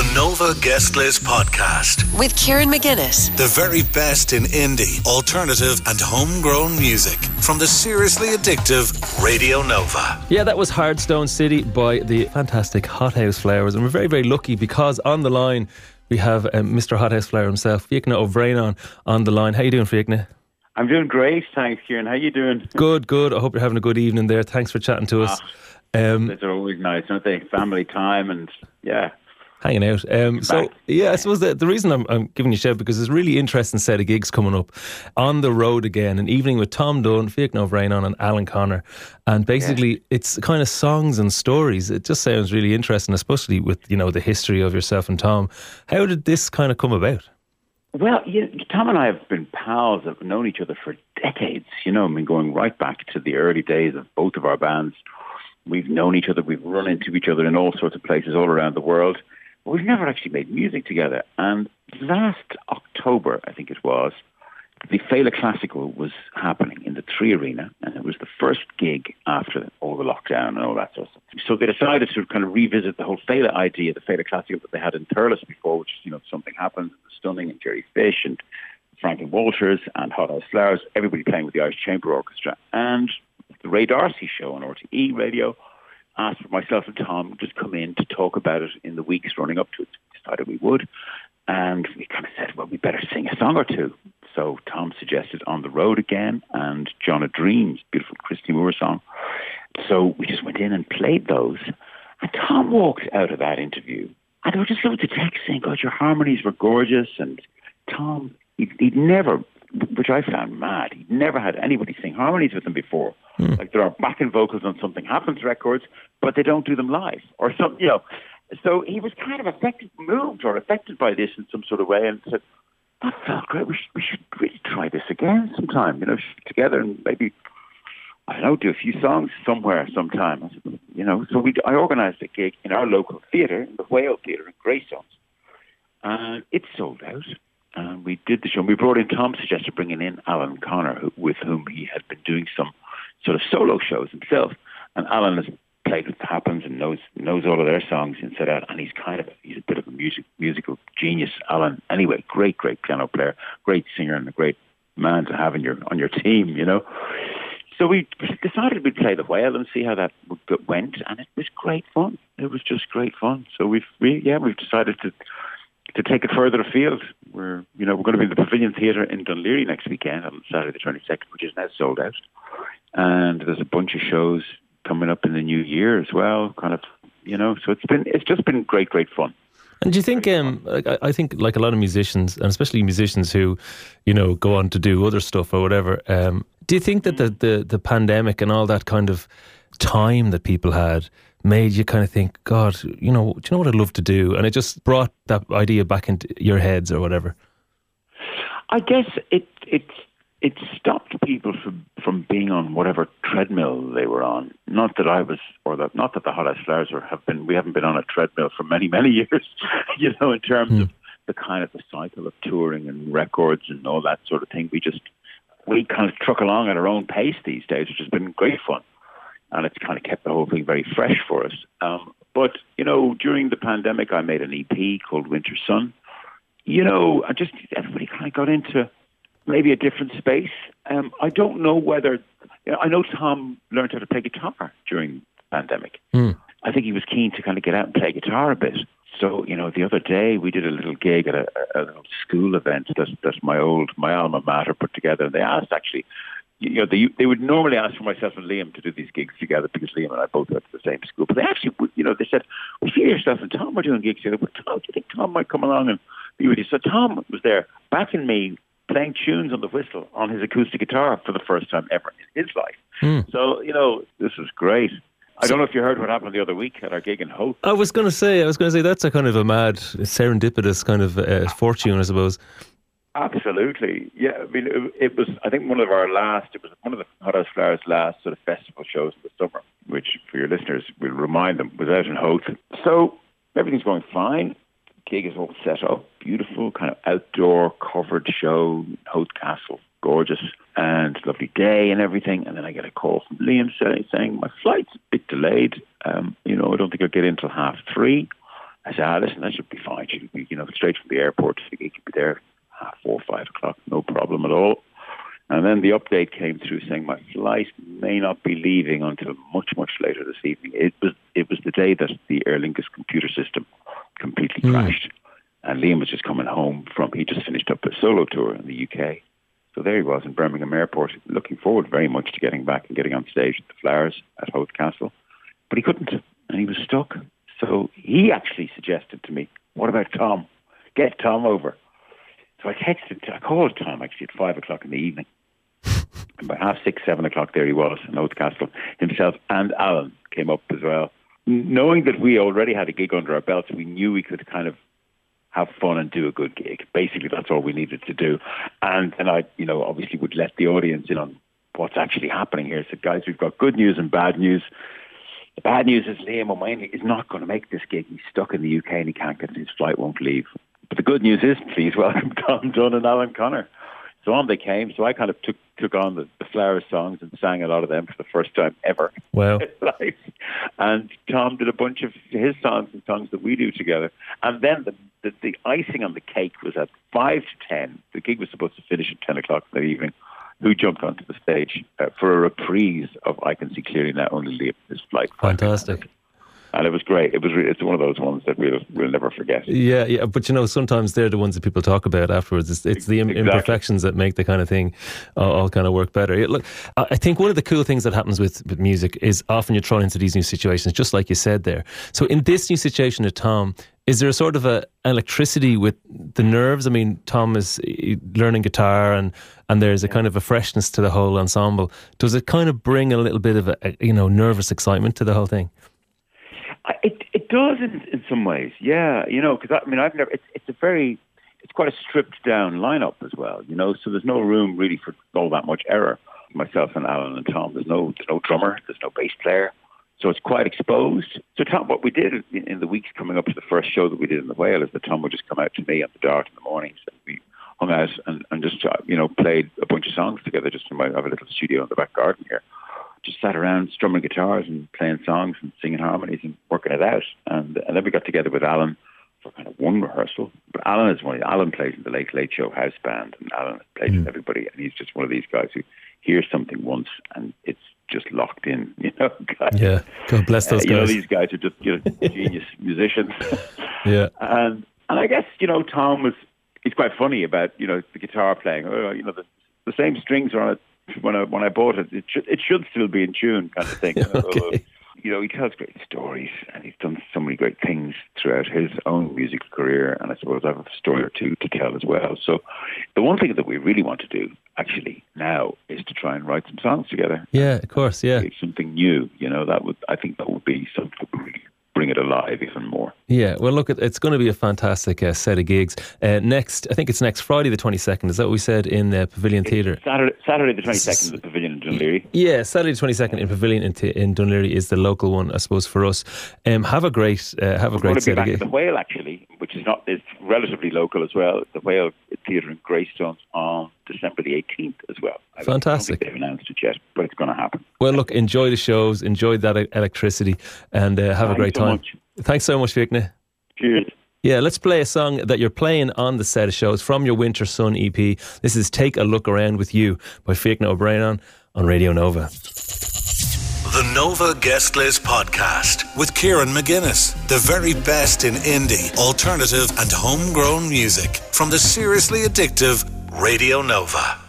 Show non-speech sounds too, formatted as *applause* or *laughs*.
The Nova Guest List Podcast. with Kieran McGuinness. The very best in indie, alternative, and homegrown music from the seriously addictive Radio Nova. Yeah, that was Hardstone City by the fantastic Hothouse Flowers. And we're very, very lucky because on the line we have um, Mr. Hothouse Flower himself, Fiachna O'Braonáin, on, on the line. How you doing, Fiachna? I'm doing great, thanks, Kieran. How you doing? *laughs* Good, good. I hope you're having a good evening there. Thanks for chatting to us. Um, Those are always nice, aren't they? Family time and yeah. Hanging out. Um, so yeah, I suppose the, the reason I'm, I'm giving you a shout because there's a really interesting set of gigs coming up on the road again. An evening with Tom Dunne, Fiachna O'Braonáin, and Alan Connor, and basically it's kind of songs and stories. It just sounds really interesting, especially with you know the history of yourself and Tom. How did this kind of come about? Well, you Tom and I have been pals. Have known each other for decades. You know, I mean, going right back to the early days of both of our bands. We've known each other. We've run into each other in all sorts of places all around the world. But we've never actually made music together. And last October, I think it was, the Féile Classical was happening in the 3Arena, and it was the first gig after all the lockdown and all that sort of stuff. So they decided to kind of revisit the whole Féile idea, the Féile Classical that they had in Thurles before, which is, you know, something happens, Stunning and Jerry Fish and Frank and Walters and Hothouse Flowers, everybody playing with the Irish Chamber Orchestra. And the Ray D'Arcy show on RTE radio asked for myself and Tom to come in to talk about it in the weeks running up to it. We decided we would. And we kind of said, well, we better sing a song or two. So Tom suggested On the Road Again and John of Dreams, beautiful Christy Moore song. So we just went in and played those. And Tom walked out of that interview and there were just loads of texts saying, God, your harmonies were gorgeous. And Tom, he'd, he'd never, which I found mad, he'd never had anybody sing harmonies with him before. Hmm. Like there are backing vocals on Something Happens records, but they don't do them live or something, you know. So he was kind of affected, moved or affected by this in some sort of way and said, that felt great. We should, we should really try this again sometime, you know, together and maybe, I don't know, do a few songs somewhere sometime. You know, so we, I organised a gig in our local theatre, the Whale Theatre in Greystones. And it sold out. And we did the show. And We brought in, Tom suggested bringing in Alan Connor, who, with whom he had been doing some sort of solo shows himself. And Alan has played with the Happens and knows knows all of their songs inside out. And he's kind of he's a bit of a music musical genius. Alan, anyway, great great piano player, great singer, and a great man to have in your on your team. You know. So we decided we'd play the whale and see how that went, and it was great fun. It was just great fun. So we've we, yeah we've decided to to take it further afield. We're you know we're going to be in the Pavilion Theatre in Dún Laoghaire next weekend on Saturday the twenty second, which is now sold out, and there's a bunch of shows coming up in the new year as well. Kind of you know, so it's been it's just been great great fun. And do you think, um, I I think, like a lot of musicians, and especially musicians who, you know, go on to do other stuff or whatever, um, do you think that the, the, the pandemic and all that kind of time that people had made you kind of think, God, you know, do you know what I'd love to do? And it just brought that idea back into your heads or whatever. I guess it it it stopped people from from being on whatever treadmill they were on. Not that I was, or that not that the Hothouse Flowers have been. We haven't been on a treadmill for many many *laughs* years. you know, in terms of the kind of the cycle of touring and records and all that sort of thing. We just we kind of truck along at our own pace these days, which has been great fun, and it's kind of kept the whole thing very fresh for us. Um, but you know, during the pandemic, I made an EP called Winter Sun. You know, I just everybody kind of got into maybe a different space. Um, I don't know whether you know, I know Tom learned how to play guitar during the pandemic. I think he was keen to kind of get out and play guitar a bit. So you know, the other day we did a little gig at a, a little school event that that my old my alma mater put together, and they asked actually. You know, they they would normally ask for myself and Liam to do these gigs together because Liam and I both went to the same school. But they actually, you know, they said, "We feel yourself and Tom are doing gigs together. But Tom, do you think Tom might come along and be with you?" So Tom was there backing me playing tunes on the whistle on his acoustic guitar for the first time ever in his life. So, you know, this was great. I don't know if you heard what happened the other week at our gig in Howth. I was going to say, I was going to say that's a kind of a mad, serendipitous kind of uh, fortune, I suppose. Absolutely. Yeah, I mean, it, it was, I think, one of our last, it was one of the Hothouse Flowers' last sort of festival shows of the summer, which, for your listeners, we'll remind them, was out in Howth. So everything's going fine. Gig is all set up, beautiful, kind of outdoor covered show, Howth Castle, gorgeous, and lovely day and everything. And then I get a call from Liam saying, my flight's a bit delayed. Um, you know, I don't think I'll get in till half three. I said, ah, listen, that should be fine. She could be, you know, straight from the airport. She could be there half four, five o'clock, no problem at all. And then the update came through saying my flight may not be leaving until much, much later this evening. It was it was the day that the Aer Lingus computer system completely mm. crashed. And Liam was just coming home from, he just finished up a solo tour in the UK. So there he was in Birmingham Airport, looking forward very much to getting back and getting on stage at the Flowers at Howth Castle. But he couldn't, and he was stuck. So he actually suggested to me, what about Tom? Get Tom over. So I texted, I called Tom actually at five o'clock in the evening. *laughs* And by half six, seven o'clock, there he was in Howth Castle. Himself and Alan came up as well. Knowing that we already had a gig under our belts, we knew we could kind of have fun and do a good gig. Basically, that's all we needed to do. And then I, you know, obviously would let the audience in on what's actually happening here. So, guys, we've got good news and bad news. The bad news is Liam Ó Maonlaí is not going to make this gig. He's stuck in the UK and he can't get his flight won't leave. But the good news is, please welcome Tom Dunne and Alan Connor. So on they came. So I kind of took took on the, the Flower songs and sang a lot of them for the first time ever. Wow. *laughs* and Tom did a bunch of his songs and songs that we do together. And then the, the, the icing on the cake was at 5 to 10. The gig was supposed to finish at 10 o'clock in the evening. Who jumped onto the stage uh, for a reprise of I Can See Clearly Now Only Liam His Flight. Fantastic and it was great. It was re- it's one of those ones that we'll we'll never forget. Yeah, yeah, but you know, sometimes they're the ones that people talk about afterwards. It's, it's the exactly. imperfections that make the kind of thing all, all kind of work better. Yeah, look, I think one of the cool things that happens with, with music is often you're thrown into these new situations, just like you said there. So in this new situation with Tom, is there a sort of a electricity with the nerves? I mean, Tom is learning guitar, and and there's a kind of a freshness to the whole ensemble. Does it kind of bring a little bit of a, a you know nervous excitement to the whole thing? It it does in in some ways, yeah. You know, because I mean, I've never. It's it's a very it's quite a stripped down lineup as well. You know, so there's no room really for all that much error. Myself and Alan and Tom. There's no there's no drummer. There's no bass player. So it's quite exposed. So Tom, what we did in, in the weeks coming up to the first show that we did in the Whale is that Tom would just come out to me on the Dart in the mornings and we hung out and, and just uh, you know played a bunch of songs together. Just in my I have a little studio in the back garden here just sat around strumming guitars and playing songs and singing harmonies and working it out. And, and then we got together with Alan for kind of one rehearsal. But Alan is one. Alan plays in the Late Late Show house band, and Alan plays mm. with everybody. And he's just one of these guys who hears something once and it's just locked in. *laughs* You know, guys. yeah. God bless those uh, guys. You know, these guys are just you know, *laughs* genius musicians. yeah. And and I guess you know Tom was he's quite funny about you know the guitar playing. Oh, you know the the same strings are on it when I when I bought it, it should it should still be in tune, kind of thing. *laughs* okay. You know, he tells great stories, and he's done so many great things throughout his own musical career. And I suppose I have a story or two to tell as well. So, the one thing that we really want to do, actually, now is to try and write some songs together. Yeah, of course. Yeah, something new. You know, that would I think that would be something really bring it alive even more. Yeah, well, look, it's going to be a fantastic uh, set of gigs. Uh, next, I think it's next Friday, the 22nd. Is that what we said in the Pavilion Theatre? Saturday, Saturday, the 22nd, in the Pavilion in Laoghaire. Yeah, Saturday, the 22nd in Pavilion in, in Dún Laoghaire is the local one, I suppose, for us. Um, have a great, uh, have a We're great going set to be back of gigs. the Whale, actually, which is not, it's relatively local as well. The Whale Theatre in Greystones on December the 18th as well. Fantastic. they've announced it yet, but it's going to happen. Well, look, enjoy the shows, enjoy that electricity, and uh, have Thanks a great so time. Much. Thanks so much, Fiachna. Cheers. Yeah, let's play a song that you're playing on the set of shows from your Winter Sun EP. This is Take a Look Around with You by Fiachna O'Braonáin on Radio Nova. The Nova Guest List Podcast with Kieran McGuinness. The very best in indie, alternative, and homegrown music from the seriously addictive Radio Nova.